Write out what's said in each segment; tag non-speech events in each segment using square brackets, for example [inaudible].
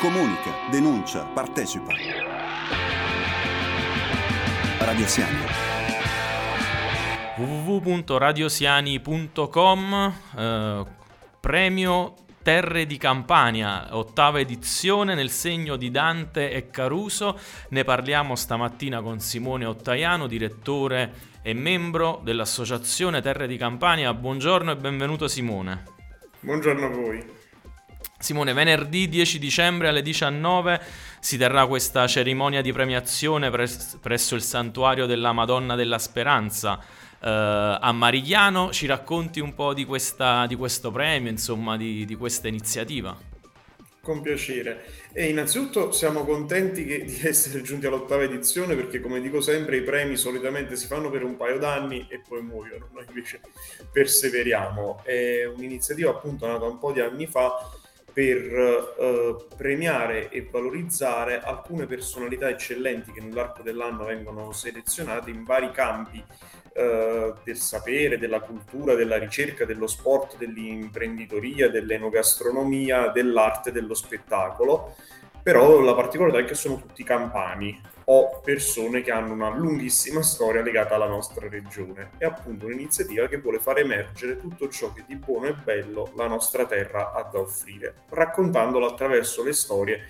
Comunica, denuncia, partecipa. Radio Siani. www.radiosiani.com eh, Premio Terre di Campania, ottava edizione nel segno di Dante e Caruso. Ne parliamo stamattina con Simone Ottaiano, direttore e membro dell'Associazione Terre di Campania. Buongiorno e benvenuto Simone. Buongiorno a voi. Simone, venerdì 10 dicembre alle 19 si terrà questa cerimonia di premiazione pres- presso il santuario della Madonna della Speranza eh, a Marigliano. Ci racconti un po' di, questa, di questo premio, insomma, di, di, questa iniziativa? Con piacere. E innanzitutto siamo contenti che, di essere giunti all'ottava edizione perché, come dico sempre, i premi solitamente si fanno per un paio d'anni e poi muoiono. Noi invece perseveriamo. È un'iniziativa appunto nata un po' di anni fa per eh, premiare e valorizzare alcune personalità eccellenti che nell'arco dell'anno vengono selezionate in vari campi eh, del sapere, della cultura, della ricerca, dello sport, dell'imprenditoria, dell'enogastronomia, dell'arte, dello spettacolo. Però la particolarità è che sono tutti campani o persone che hanno una lunghissima storia legata alla nostra regione. È appunto un'iniziativa che vuole far emergere tutto ciò che di buono e bello la nostra terra ha da offrire, raccontandolo attraverso le storie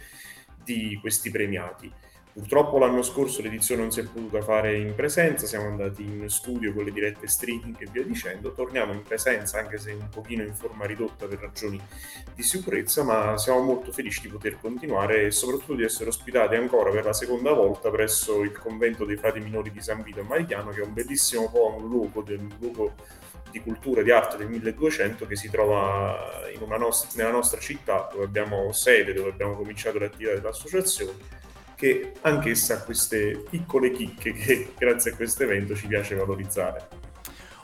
di questi premiati. Purtroppo l'anno scorso l'edizione non si è potuta fare in presenza, siamo andati in studio con le dirette streaming e via dicendo, torniamo in presenza anche se un pochino in forma ridotta per ragioni di sicurezza, ma siamo molto felici di poter continuare e soprattutto di essere ospitati ancora per la seconda volta presso il convento dei frati minori di San Vito a Marigliano, che è un bellissimo po' un luogo, un luogo di cultura e di arte del 1200 che si trova nost- nella nostra città dove abbiamo sede, dove abbiamo cominciato l'attività dell'associazione che anch'essa ha queste piccole chicche che grazie a questo evento ci piace valorizzare.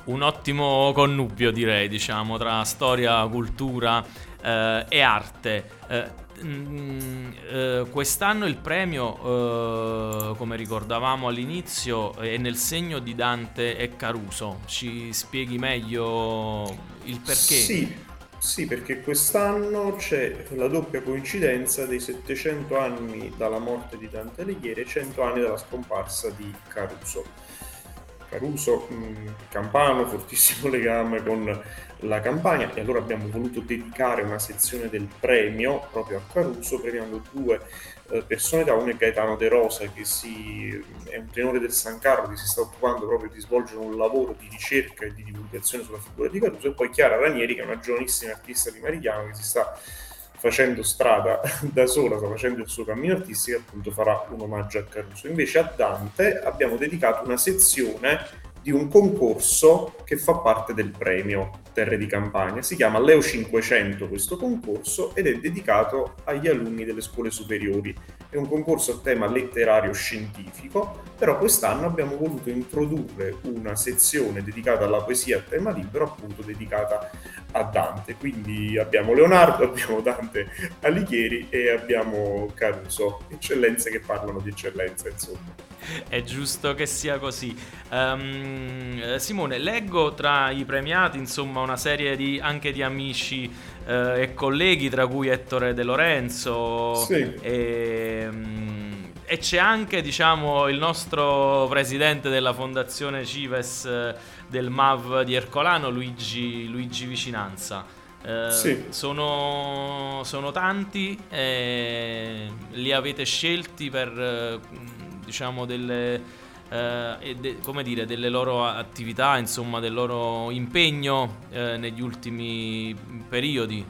Un ottimo connubio direi, diciamo, tra storia, cultura eh, e arte. Eh, mm, eh, quest'anno il premio, eh, come ricordavamo all'inizio, è nel segno di Dante e Caruso. Ci spieghi meglio il perché? Sì. Sì, perché quest'anno c'è la doppia coincidenza dei 700 anni dalla morte di Dante Alighieri e 100 anni dalla scomparsa di Caruso. Caruso, mh, campano, fortissimo [laughs] legame con la campagna e allora abbiamo voluto dedicare una sezione del premio proprio a Caruso premiando due eh, persone da uno è Gaetano De Rosa che si, è un tenore del San Carlo che si sta occupando proprio di svolgere un lavoro di ricerca e di divulgazione sulla figura di Caruso e poi Chiara Ranieri che è una giovanissima artista di Marigliano che si sta facendo strada [laughs] da sola, sta facendo il suo cammino artistico appunto farà un omaggio a Caruso. Invece a Dante abbiamo dedicato una sezione di un concorso che fa parte del premio Terre di Campania. Si chiama Leo 500 questo concorso ed è dedicato agli alunni delle scuole superiori. È un concorso a tema letterario scientifico, però quest'anno abbiamo voluto introdurre una sezione dedicata alla poesia a tema libero, appunto dedicata a Dante. Quindi abbiamo Leonardo, [laughs] abbiamo Dante Alighieri e abbiamo Caruso, eccellenze che parlano di eccellenza, insomma. È giusto che sia così. Um, Simone, leggo tra i premiati insomma una serie di, anche di amici uh, e colleghi, tra cui Ettore De Lorenzo. Sì. E, um, e c'è anche diciamo, il nostro presidente della fondazione Cives uh, del MAV di Ercolano, Luigi, Luigi Vicinanza. Uh, sì. sono, sono, tanti, eh, li avete scelti per diciamo, delle, eh, de, dire, delle loro attività, insomma, del loro impegno eh, negli ultimi periodi?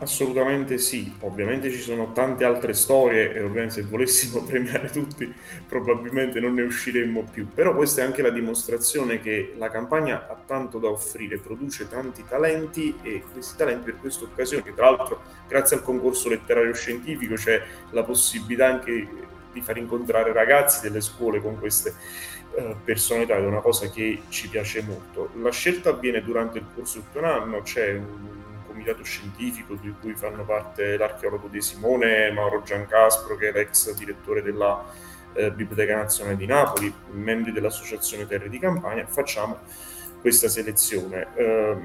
Assolutamente sì, ovviamente ci sono tante altre storie e ovviamente se volessimo [laughs] premiare tutti probabilmente non ne usciremmo più, però questa è anche la dimostrazione che la campagna ha tanto da offrire, produce tanti talenti e questi talenti per questa occasione, tra l'altro grazie al concorso letterario scientifico c'è la possibilità anche di far incontrare ragazzi delle scuole con queste uh, personalità è una cosa che ci piace molto. La scelta avviene durante il corso di un anno, c'è un, comitato scientifico di cui fanno parte l'archeologo De Simone, Mauro Giancaspro che è l'ex direttore della eh, Biblioteca Nazionale di Napoli, membri dell'Associazione Terre di Campania, facciamo questa selezione. Eh,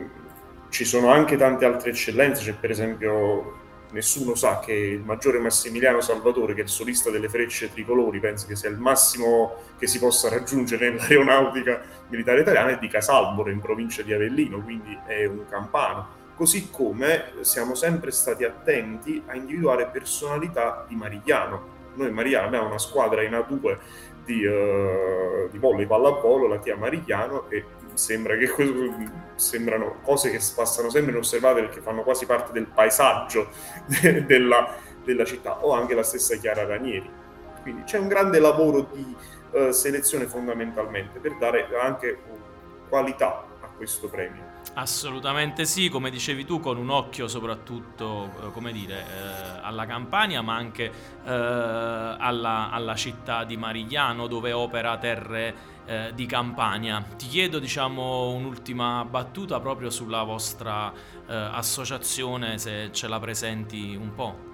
ci sono anche tante altre eccellenze, c'è per esempio nessuno sa che il maggiore Massimiliano Salvatore, che è il solista delle frecce tricolori, pensa che sia il massimo che si possa raggiungere nell'aeronautica militare italiana, è di Casalboro, in provincia di Avellino, quindi è un campano. Così come siamo sempre stati attenti a individuare personalità di Marigliano. Noi Marigliano abbiamo una squadra in A2 di, uh, di volley pallavolo, la Tia Marigliano, e sembra che sembrano cose che passano sempre inosservate perché fanno quasi parte del paesaggio [laughs] della, della, città, o anche la stessa Chiara Ranieri. Quindi c'è un grande lavoro di uh, selezione fondamentalmente per dare anche qualità a questo premio. Assolutamente sì, come dicevi tu, con un occhio soprattutto, eh, dire, eh, alla Campania, ma anche eh, alla, alla, città di Marigliano, dove opera Terre eh, di Campania. Ti chiedo, diciamo, un'ultima battuta proprio sulla vostra eh, associazione, se ce la presenti un po'.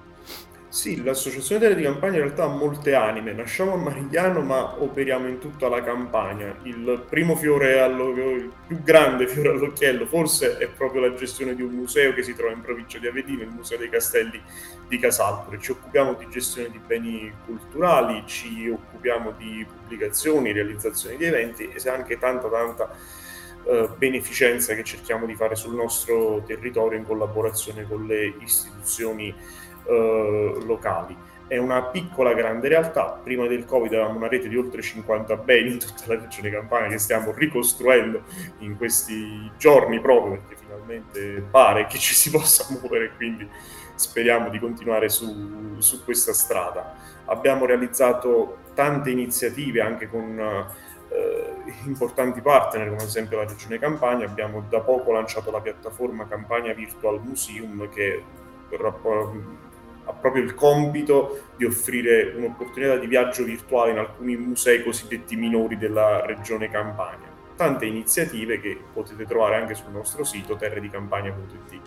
Sì, l'associazione Tele di Campania in realtà ha molte anime. Nasciamo a Marigliano, ma operiamo in tutta la Campania. Il primo fiore, allo... il più grande fiore all'occhiello, forse è proprio la gestione di un museo che si trova in provincia di Avellino, il Museo dei Castelli di Casalpore. Ci occupiamo di gestione di beni culturali, ci occupiamo di pubblicazioni, realizzazioni di eventi e c'è anche tanta, tanta eh, beneficenza che cerchiamo di fare sul nostro territorio in collaborazione con le istituzioni eh, locali. È una piccola grande realtà. Prima del Covid avevamo una rete di oltre 50 beni in tutta la regione Campania che stiamo ricostruendo in questi giorni proprio perché finalmente pare che ci si possa muovere, quindi speriamo di continuare su, su questa strada. Abbiamo realizzato tante iniziative anche con eh, importanti partner come ad esempio la Regione Campania. Abbiamo da poco lanciato la piattaforma Campania Virtual Museum che ha proprio il compito di offrire un'opportunità di viaggio virtuale in alcuni musei cosiddetti minori della regione Campania. Tante iniziative che potete trovare anche sul nostro sito terredicampania.it.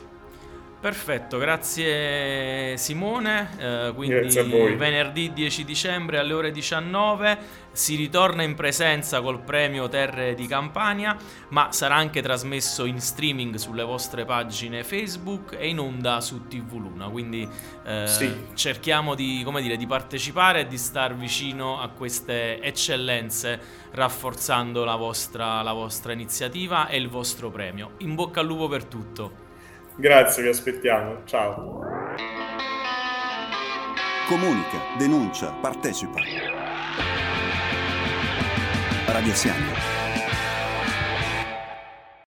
Perfetto, grazie Simone. Eh, quindi venerdì 10 dicembre alle ore 19 si ritorna in presenza col premio Terre di Campania, ma sarà anche trasmesso in streaming sulle vostre pagine Facebook e in onda su TV Luna. Quindi eh, sì. cerchiamo di, dire, di partecipare e di star vicino a queste eccellenze, rafforzando la vostra, la vostra iniziativa e il vostro premio. In bocca al lupo per tutto. Grazie, vi aspettiamo. Ciao. Comunica, denuncia, partecipa. Radio Siamo.